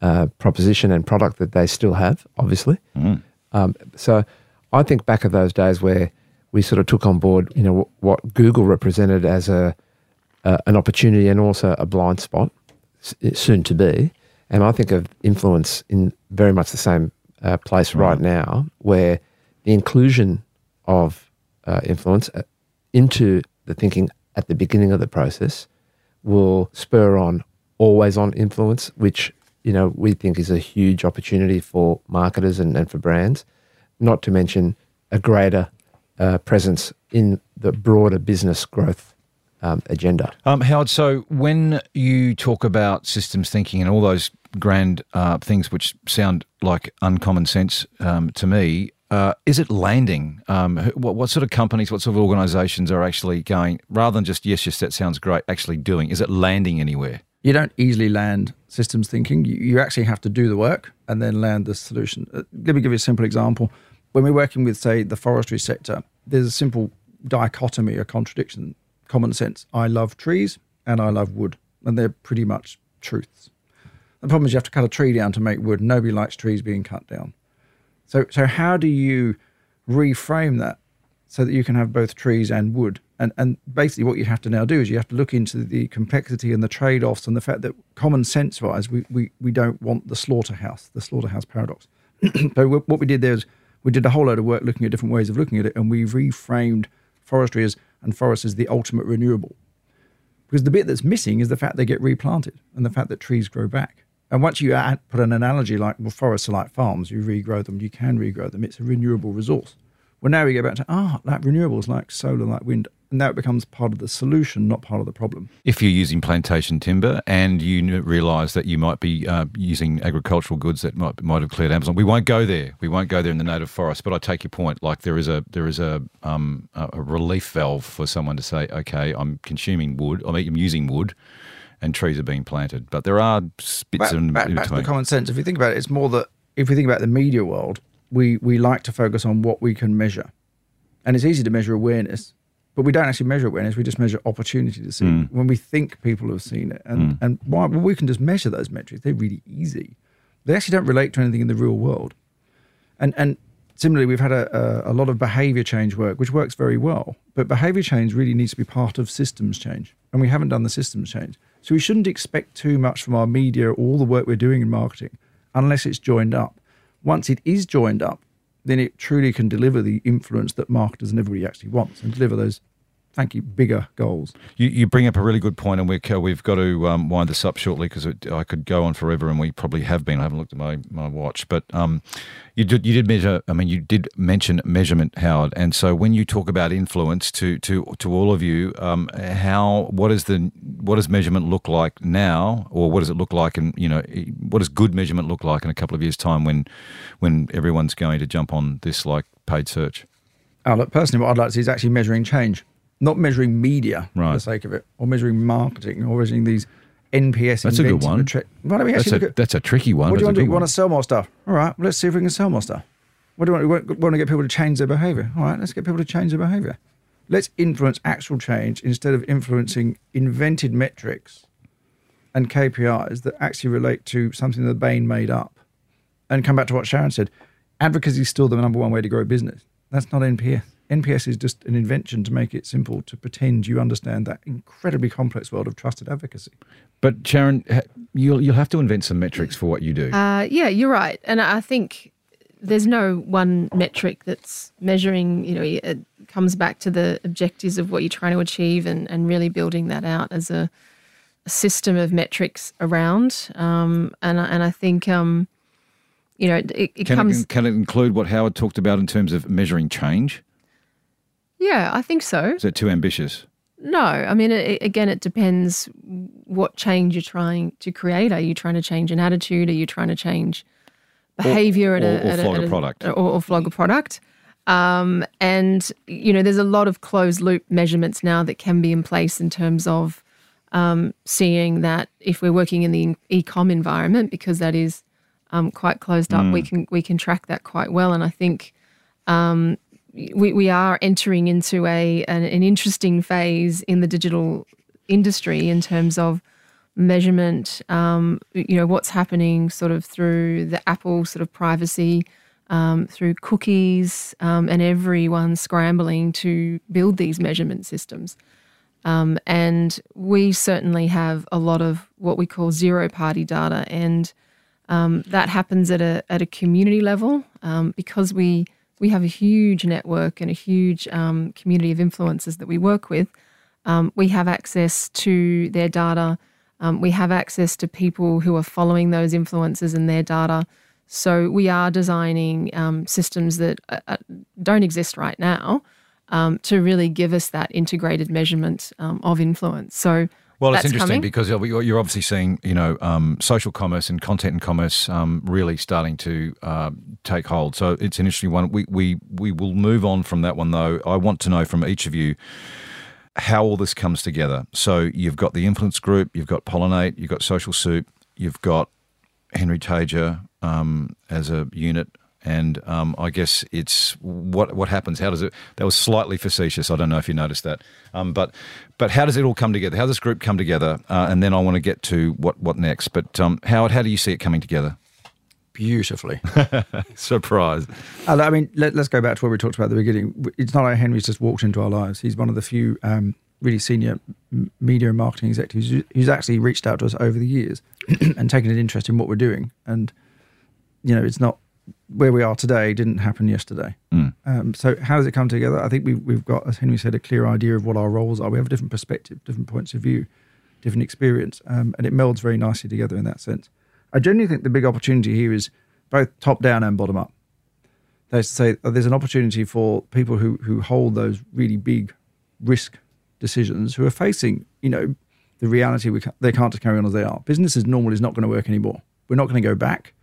uh, proposition and product that they still have, obviously. Mm. Um, so I think back of those days where we sort of took on board, you know, what Google represented as a uh, an opportunity and also a blind spot, soon to be. And I think of influence in very much the same uh, place right. now, where the inclusion of uh, influence uh, into the thinking at the beginning of the process will spur on always on influence, which you know we think is a huge opportunity for marketers and, and for brands. Not to mention a greater uh, presence in the broader business growth um, agenda. Um, Howard, so when you talk about systems thinking and all those grand uh, things which sound like uncommon sense um, to me, uh, is it landing? Um, what, what sort of companies, what sort of organisations are actually going, rather than just, yes, yes, that sounds great, actually doing? Is it landing anywhere? You don't easily land systems thinking. You, you actually have to do the work and then land the solution. Uh, let me give you a simple example. When we're working with, say, the forestry sector, there's a simple dichotomy or contradiction, common sense. I love trees and I love wood, and they're pretty much truths. The problem is you have to cut a tree down to make wood. Nobody likes trees being cut down. So, so how do you reframe that so that you can have both trees and wood? And and basically, what you have to now do is you have to look into the complexity and the trade-offs and the fact that common sense-wise, we we, we don't want the slaughterhouse, the slaughterhouse paradox. so what we did there is we did a whole load of work looking at different ways of looking at it, and we reframed forestry as and forests as the ultimate renewable. Because the bit that's missing is the fact they get replanted and the fact that trees grow back. And once you add, put an analogy like, well, forests are like farms, you regrow them, you can regrow them, it's a renewable resource. Well, now we go back to, ah, like renewables, like solar, like wind. And now it becomes part of the solution, not part of the problem. If you're using plantation timber and you realise that you might be uh, using agricultural goods that might might have cleared Amazon, we won't go there. We won't go there in the native forest. But I take your point. Like there is a there is a um, a relief valve for someone to say, okay, I'm consuming wood. I mean, I'm using wood, and trees are being planted. But there are bits back, in, back, back to the common sense. If you think about it, it's more that if we think about the media world, we we like to focus on what we can measure, and it's easy to measure awareness, but we don't actually measure awareness. We just measure opportunity to see Mm. when we think people have seen it, and and why? Well, we can just measure those metrics. They're really easy. They actually don't relate to anything in the real world, and and. Similarly, we've had a, a, a lot of behavior change work, which works very well. But behavior change really needs to be part of systems change. And we haven't done the systems change. So we shouldn't expect too much from our media or all the work we're doing in marketing unless it's joined up. Once it is joined up, then it truly can deliver the influence that marketers and everybody actually wants and deliver those, thank you, bigger goals. You, you bring up a really good point, and we, we've got to um, wind this up shortly because I could go on forever, and we probably have been. I haven't looked at my, my watch, but um, you did you did measure. I mean, you did mention measurement, Howard, and so when you talk about influence to to to all of you, um, how what is the what does measurement look like now, or what does it look like, and you know, what does good measurement look like in a couple of years' time when when everyone's going to jump on this like paid search? Oh, look, personally, what I'd like to see is actually measuring change, not measuring media for the sake of it, or measuring marketing, or measuring these NPS. That's a good one. Why don't we That's actually a at that's a tricky one. What do you want to do? You want to sell more stuff? All right, well, let's see if we can sell more stuff. What do you want? We want to get people to change their behavior. All right, let's get people to change their behavior. Let's influence actual change instead of influencing invented metrics and KPIs that actually relate to something that Bain made up. And come back to what Sharon said advocacy is still the number one way to grow business. That's not NPS. NPS is just an invention to make it simple to pretend you understand that incredibly complex world of trusted advocacy. But Sharon, you'll you'll have to invent some metrics for what you do. Uh, yeah, you're right, and I think there's no one metric that's measuring. You know, it comes back to the objectives of what you're trying to achieve, and and really building that out as a system of metrics around, um, and and I think um, you know it, it Can comes. it, can it include what Howard talked about in terms of measuring change? Yeah, I think so. Is it too ambitious? No, I mean, it, again, it depends what change you're trying to create. Are you trying to change an attitude? Are you trying to change behavior at, or- a, or at flog at a product. or, or flog a product? Um, and you know, there's a lot of closed loop measurements now that can be in place in terms of um, seeing that if we're working in the e-com environment, because that is um, quite closed up, we can we can track that quite well. And I think um, we, we are entering into a an, an interesting phase in the digital industry in terms of measurement. Um, you know what's happening sort of through the Apple sort of privacy, um, through cookies, um, and everyone scrambling to build these measurement systems. Um, and we certainly have a lot of what we call zero party data, and um, that happens at a at a community level um, because we we have a huge network and a huge um, community of influencers that we work with. Um, we have access to their data. Um, we have access to people who are following those influencers and their data. So we are designing um, systems that uh, uh, don't exist right now um, to really give us that integrated measurement um, of influence. So Well, it's interesting coming. because you're you're obviously seeing, you know, um, social commerce and content and commerce um, really starting to uh, take hold. So it's an interesting one. We, we we will move on from that one though. I want to know from each of you how all this comes together. So you've got the influence group, you've got Pollinate, you've got Social Soup, you've got Henry Tajer um, as a unit. And um, I guess it's what what happens. How does it? That was slightly facetious. I don't know if you noticed that. Um, but but how does it all come together? How does this group come together? Uh, and then I want to get to what what next. But um, Howard, how do you see it coming together? Beautifully. Surprise. Uh, I mean, let, us go back to what we talked about at the beginning. It's not like Henry's just walked into our lives. He's one of the few um, really senior media and marketing executives who's actually reached out to us over the years and taken an interest in what we're doing. And, you know, it's not where we are today, didn't happen yesterday. Mm. Um, so, how does it come together? I think we've, we've got, as Henry said, a clear idea of what our roles are. We have a different perspective, different points of view, different experience, um, and it melds very nicely together in that sense. I genuinely think the big opportunity here is both top down and bottom up. That is to say, there's an opportunity for people who who hold those really big risk decisions, who are facing, you know, the reality we they can't just carry on as they are. Business as normal is not going to work anymore. We're not going to go back.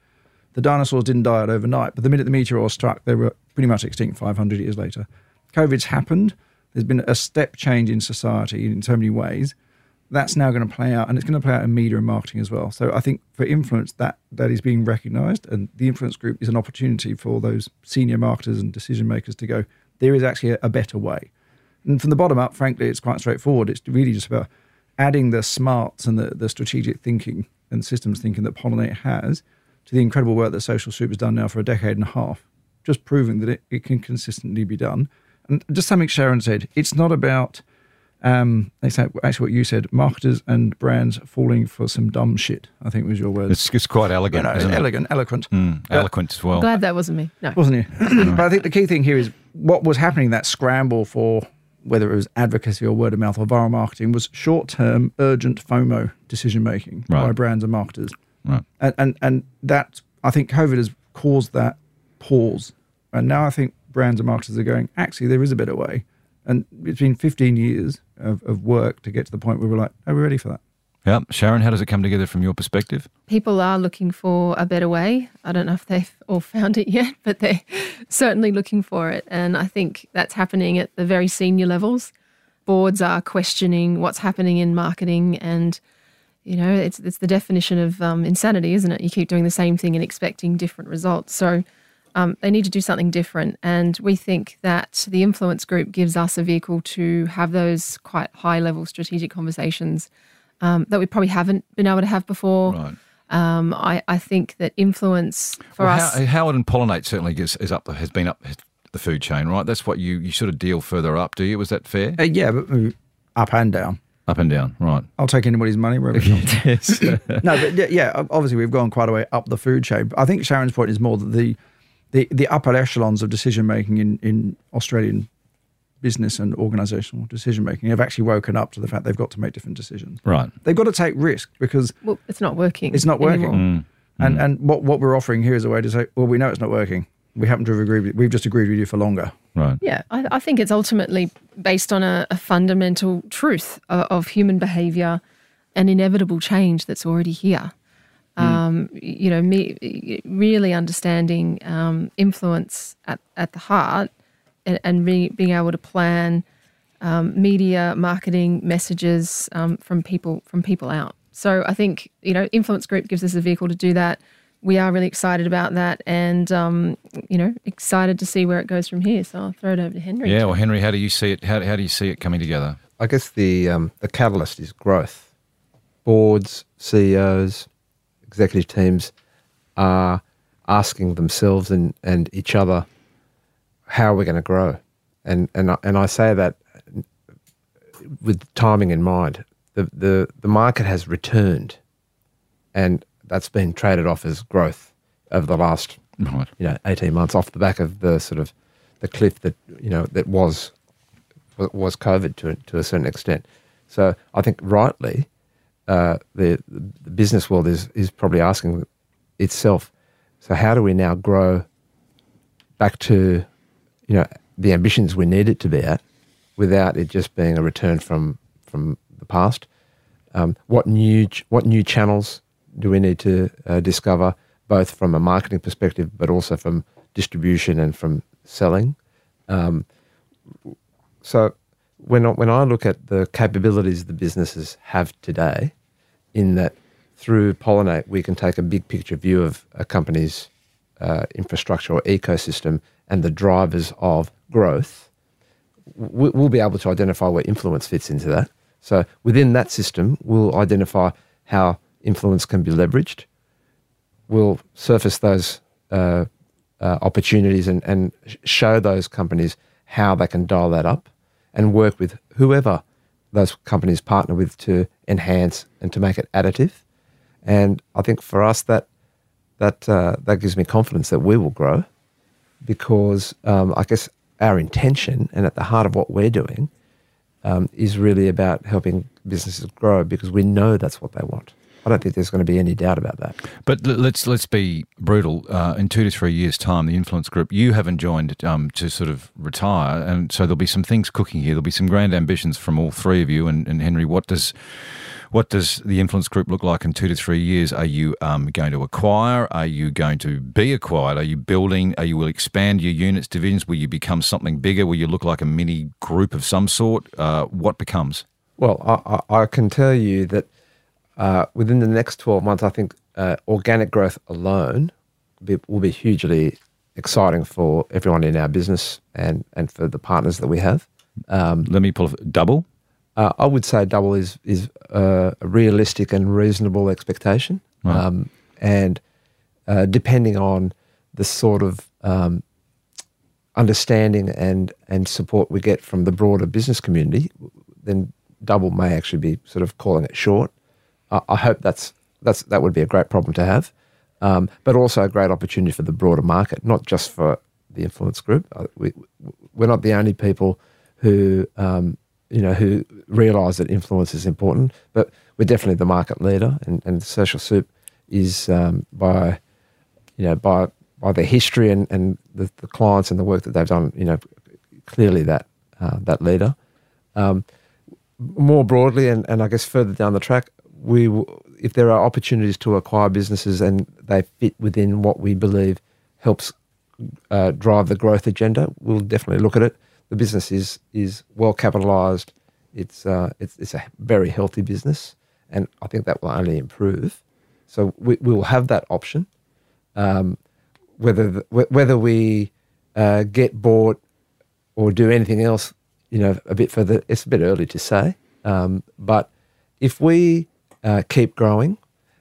The dinosaurs didn't die out overnight, but the minute the meteor struck, they were pretty much extinct 500 years later. COVID's happened. There's been a step change in society in so many ways. That's now going to play out, and it's going to play out in media and marketing as well. So I think for influence, that that is being recognised, and the influence group is an opportunity for those senior marketers and decision makers to go. There is actually a, a better way. And from the bottom up, frankly, it's quite straightforward. It's really just about adding the smarts and the, the strategic thinking and systems thinking that Pollinate has to the incredible work that Social Soup has done now for a decade and a half, just proving that it, it can consistently be done. And just something Sharon said, it's not about, um, they say, actually what you said, marketers and brands falling for some dumb shit, I think was your word. It's, it's quite You elegant, know, isn't elegant, eloquent. it? Mm, eloquent as well. Glad that wasn't me. No. wasn't you? but I think the key thing here is what was happening, that scramble for whether it was advocacy or word of mouth or viral marketing, was short term, urgent FOMO decision making by brands and marketers. Right. And, and, and that, I think COVID has caused that pause. And now I think brands and marketers are going, actually, there is a better way. And it's been 15 years of, of work to get to the point where we're like, are we ready for that? Yeah, Sharon, how does it come together from your perspective? people are looking for a better way. I don't know if they've all found it yet, but they're certainly looking for it. And I think that's happening at the very senior levels. Boards are questioning what's happening in marketing, and you know, it's it's the definition of um, insanity, isn't it? You keep doing the same thing and expecting different results. So um, they need to do something different. And we think that the influence group gives us a vehicle to have those quite high level strategic conversations um, that we probably haven't been able to have before. Right. Um, I, I think that influence for Well, us. How, Howard and Pollinate certainly gets, is up, has been up the food chain, right? That's what you, you sort of deal further up, do you? Was that fair? Uh, yeah, but uh, up and down. Up and down, right. I'll take anybody's money wherever it comes. no, but yeah, yeah, obviously we've gone quite a way up the food chain. I think Sharon's point is more that the the, the upper echelons of decision making in, in Australian business and organizational decision making have actually woken up to the fact they've got to make different decisions. Right. They've got to take risk because Well, it's not working. it's not working. anymore. Mm. Mm. And and what, what we're offering here is a way to say, well, we know it's not working. We happen to have agreed. With, we've just agreed with you for longer. Right. Yeah, I, I think it's ultimately based on a, a fundamental truth of, of human behaviour and inevitable change that's already here. Um, you know, me really understanding um, influence at, at the heart and, and be, being able to plan um, media marketing messages um, from people from people out. So I think you know, Influence Group gives us a vehicle to do that. We are really excited about that, and um, you know, excited to see where it goes from here. So I'll throw it over to Henry. Yeah. Well, Henry, how do you see it? How, how do you see it coming together? I guess the um, the catalyst is growth. Boards, CEOs, executive teams are asking themselves and, and each other how are we're going to grow, and and I, and I say that with timing in mind. The, the the market has returned, and that's been traded off as growth over the last Right. you know, 18 months off the back of the sort of the cliff that, you know, that was was COVID to, to a certain extent. So I think rightly, uh, the, the business world is, is probably asking itself, so how do we now grow back to, you know, the ambitions we need it to be at without it just being a return from, from the past? Um, what new what new channels do we need to uh, discover, both from a marketing perspective, but also from distribution and from selling? Um, so when I, when I look at the capabilities the businesses have today, in that through Pollinate we can take a big picture view of a company's uh, infrastructure or ecosystem and the drivers of growth, we- we'll be able to identify where influence fits into that. So within that system, we'll identify how influence can be leveraged. We'll surface those uh, uh, opportunities and, and show those companies how they can dial that up and work with whoever those companies partner with to enhance and to make it additive. And I think for us that that uh, that gives me confidence that we will grow because um, I guess our intention and at the heart of what we're doing um, is really about helping businesses grow because we know that's what they want. I don't think there's going to be any doubt about that. But let's let's be brutal. Uh, in two to three years' time, the influence group you haven't joined um, to sort of retire, and so there'll be some things cooking here. There'll be some grand ambitions from all three of you. And, and Henry, what does what does the influence group look like in two to three years? Are you um, going to acquire? Are you going to be acquired? Are you building? Are you will expand your units, divisions? Will you become something bigger? Will you look like a mini group of some sort? Uh, what becomes? Well, I, I, I can tell you that uh, within the next 12 months, I think uh, organic growth alone be, will be hugely exciting for everyone in our business and, and for the partners that we have. Um, Let me pull a double. uh, I would say double is is uh, a realistic and reasonable expectation, um, and uh, depending on the sort of um, understanding and and support we get from the broader business community, then double may actually be sort of calling it short. I, hope that's that's that would be a great problem to have, um, but also a great opportunity for the broader market, not just for the influence group. Uh, we, we're not the only people who um, you know who realise that influence is important, but we're definitely the market leader, and, and Social Soup is um, by you know by by their history and, and the, the clients and the work that they've done, you know, clearly that uh, that leader. Um, more broadly, and, and I guess further down the track, we if there are opportunities to acquire businesses and they fit within what we believe helps uh, drive the growth agenda, we'll definitely look at it. The business is is well capitalised. It's uh, it's it's a very healthy business, and I think that will only improve. So we we will have that option. Um, whether the, whether we uh, get bought or do anything else, you know, a bit further, it's a bit early to say. Um, but if we uh, keep growing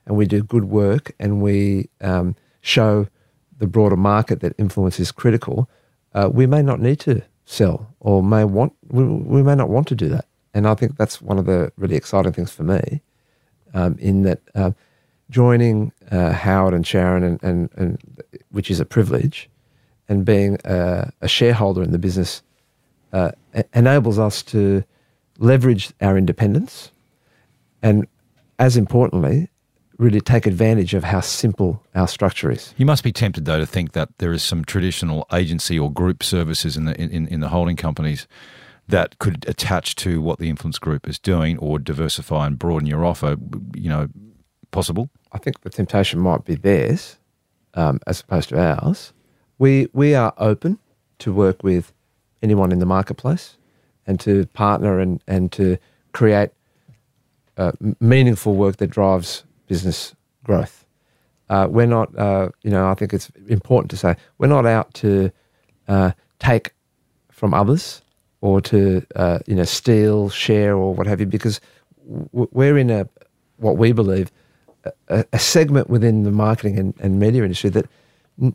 and we do good work and we um, show the broader market that influence is critical, uh, we may not need to sell or may want we, we may not want to do that. And I think that's one of the really exciting things for me, um, in that uh, joining uh, Howard and Sharon and, and, and which is a privilege, and being a, a shareholder in the business uh, enables us to leverage our independence and, as importantly, really take advantage of how simple our structure is. You must be tempted, though, to think that there is some traditional agency or group services in the in, in the holding companies that could attach to what the influence group is doing or diversify and broaden your offer. You know, possible. I think the temptation might be theirs um, as opposed to ours. We we are open to work with anyone in the marketplace and to partner and and to create uh, meaningful work that drives business growth. Uh, we're not, uh, you know, I think it's important to say we're not out to uh, take from others or to, uh, you know, steal, share, or what have you, because we're in a what we believe a, a segment within the marketing and, and media industry that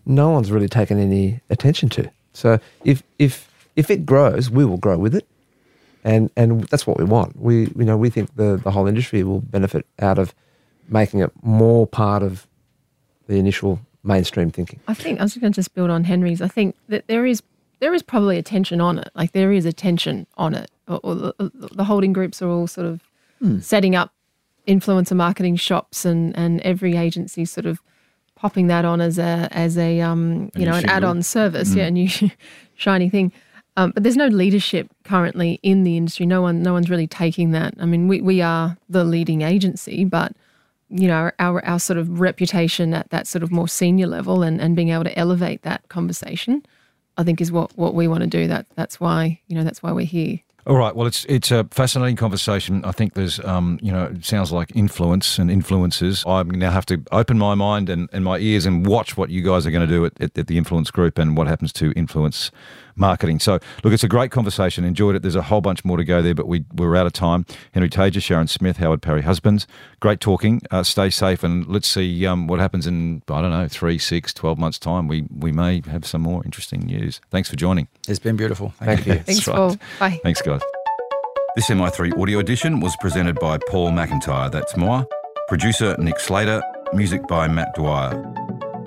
no one's really taken any attention to. So if if if it grows, we will grow with it, and and that's what we want. We you know we think the the whole industry will benefit out of making it more part of the initial mainstream thinking. I think I was going to just build on Henry's. I think that there is there is probably attention on it. Like there is attention on it. Or, or the, the holding groups are all sort of setting up influencer marketing shops, and and every agency sort of popping that on as a as a um you new know an add-on service. Yeah, a new shiny thing. Um, but there's no leadership currently in the industry. No one, no one's really taking that. I mean, we, we are the leading agency, but you know, our, our sort of reputation at that sort of more senior level and, and being able to elevate that conversation, I think is what, what we want to do. That that's why, you know, that's why we're here. All right. Well, it's it's a fascinating conversation. I think there's, um, you know, it sounds like influence and influences. I now have to open my mind and, and my ears and watch what you guys are going to do at, at, at the influence group and what happens to influence marketing. So, look, it's a great conversation. Enjoyed it. There's a whole bunch more to go there, but we we're out of time. Henry Tajer, Sharon Smith, Howard Parry-Husbands. Great talking. Uh, stay safe, and let's see um, what happens in I don't know three, six, twelve months time. We we may have some more interesting news. Thanks for joining. It's been beautiful. Thank you. Thanks, right. Paul. Bye. Thanks, guys. This MI3 audio edition was presented by Paul McIntyre, that's moi, producer Nick Slater, music by Matt Dwyer.